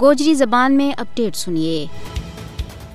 گوجری زبان میں اپڈیٹ سنیے۔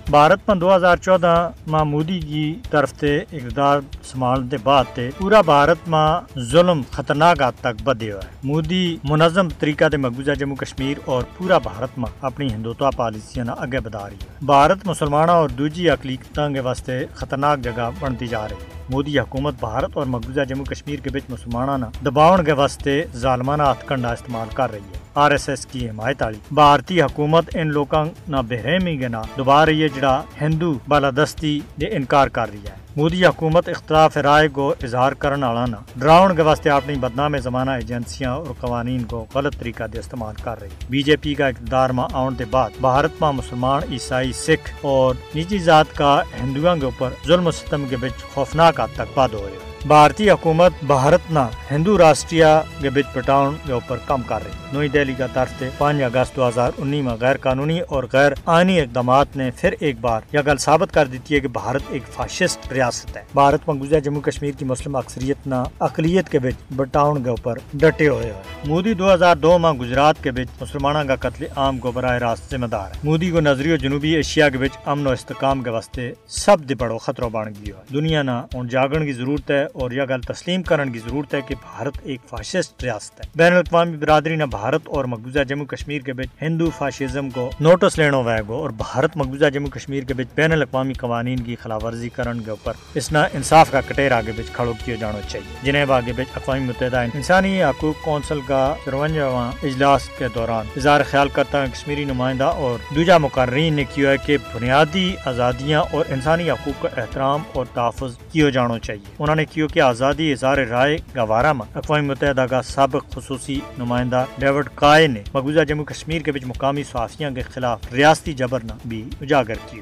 بھارت میں دو ہزار چودہ ماں مودی کی طرف سے اقتدار سنبھالنے بعد تے پورا بھارت میں ظلم خطرناک حد تک بدے ہوا ہے۔ مودی منظم طریقہ دے مقبوضہ جموں کشمیر اور پورا بھارت میں اپنی ہندوتوا پالیسیاں نہ اگے بدا رہی ہے بھارت مسلمانوں اور دوجی اقلیتوں کے واسطے خطرناک جگہ بنتی جا رہی ہے۔ مودی حکومت بھارت اور مقبوضہ جموں کشمیر کے بچ مسلمانوں دباؤ کے واسطے ظالمانہ ہتھ کنڈا استعمال کر رہی ہے۔ آر ایس ایس کی حمایت والی بھارتی حکومت ان لوگوں نہ بحرمی کے نہ دبا رہی ہے جڑا ہندو بالادستی دے انکار کر رہی ہے مودی حکومت اختلاف رائے کو اظہار کرنے والا نہ ڈراؤن کے واسطے اپنی بدنام زمانہ ایجنسیاں اور قوانین کو غلط طریقہ دے استعمال کر رہی بی جے پی کا اقتدار میں آن کے بعد بھارت میں مسلمان عیسائی سکھ اور نجی ذات کا ہندوؤں کے اوپر ظلم و ستم کے بچ خوفناک حد تک بد ہوئے بھارتی حکومت بھارت نہ ہندو راشٹریہ کے پٹاؤن کے اوپر کم کر رہی نئی دہلی کا طرف پانچ اگست دو ہزار انی میں غیر قانونی اور غیر آئینی اقدامات نے پھر ایک بار یہ گل ثابت کر دیتی ہے کہ بھارت ایک فاشسٹ ریاست ہے بھارت میں گزرا جموں کشمیر کی مسلم اکثریت نہ اقلیت کے بچ بٹاؤن کے اوپر ڈٹے ہوئے ہوئے مودی دو ہزار دو میں گجرات کے بچ مسلمانوں کا قتل عام کو براہ راست ذمہ دار ہے مودی کو نظری جنوبی ایشیا کے بچ امن و استحکام کے واسطے سب بڑو خطرہ بن گئی ہے دنیا نہ جاگن کی ضرورت ہے اور یہ گل تسلیم کرنے کی ضرورت ہے کہ بھارت ایک فاشسٹ ریاست ہے۔ بین الاقوامی برادری نے بھارت اور مقبوضہ جموں کشمیر کے بچ ہندو فاشزم کو نوٹس لینا گو اور بھارت، مقبوضہ جموں کشمیر کے بچ بین الاقوامی قوانین کی خلاف ورزی کرنے کے اوپر اس نہ انصاف کا کٹیر آگے بچ کھڑو کیا جانا چاہیے۔ جنہیں آگے بچ اقوام متحدہ انسانی حقوق کونسل کا چرونجواں اجلاس کے دوران اظہار خیال کرتا ہے۔ کشمیری نمائندہ اور دوجا مقررین نے کیا ہے کہ بنیادی آزادیاں اور انسانی حقوق کا احترام اور تحفظ کیا جانا چاہیے۔ انہوں نے کیا کی آزادی اظہار رائے گوارا میں اقوام متحدہ کا سابق خصوصی نمائندہ ڈیوڈ کائے نے مقبوضہ جموں کشمیر کے بچ مقامی صحافیوں کے خلاف ریاستی جبرنا بھی اجاگر کی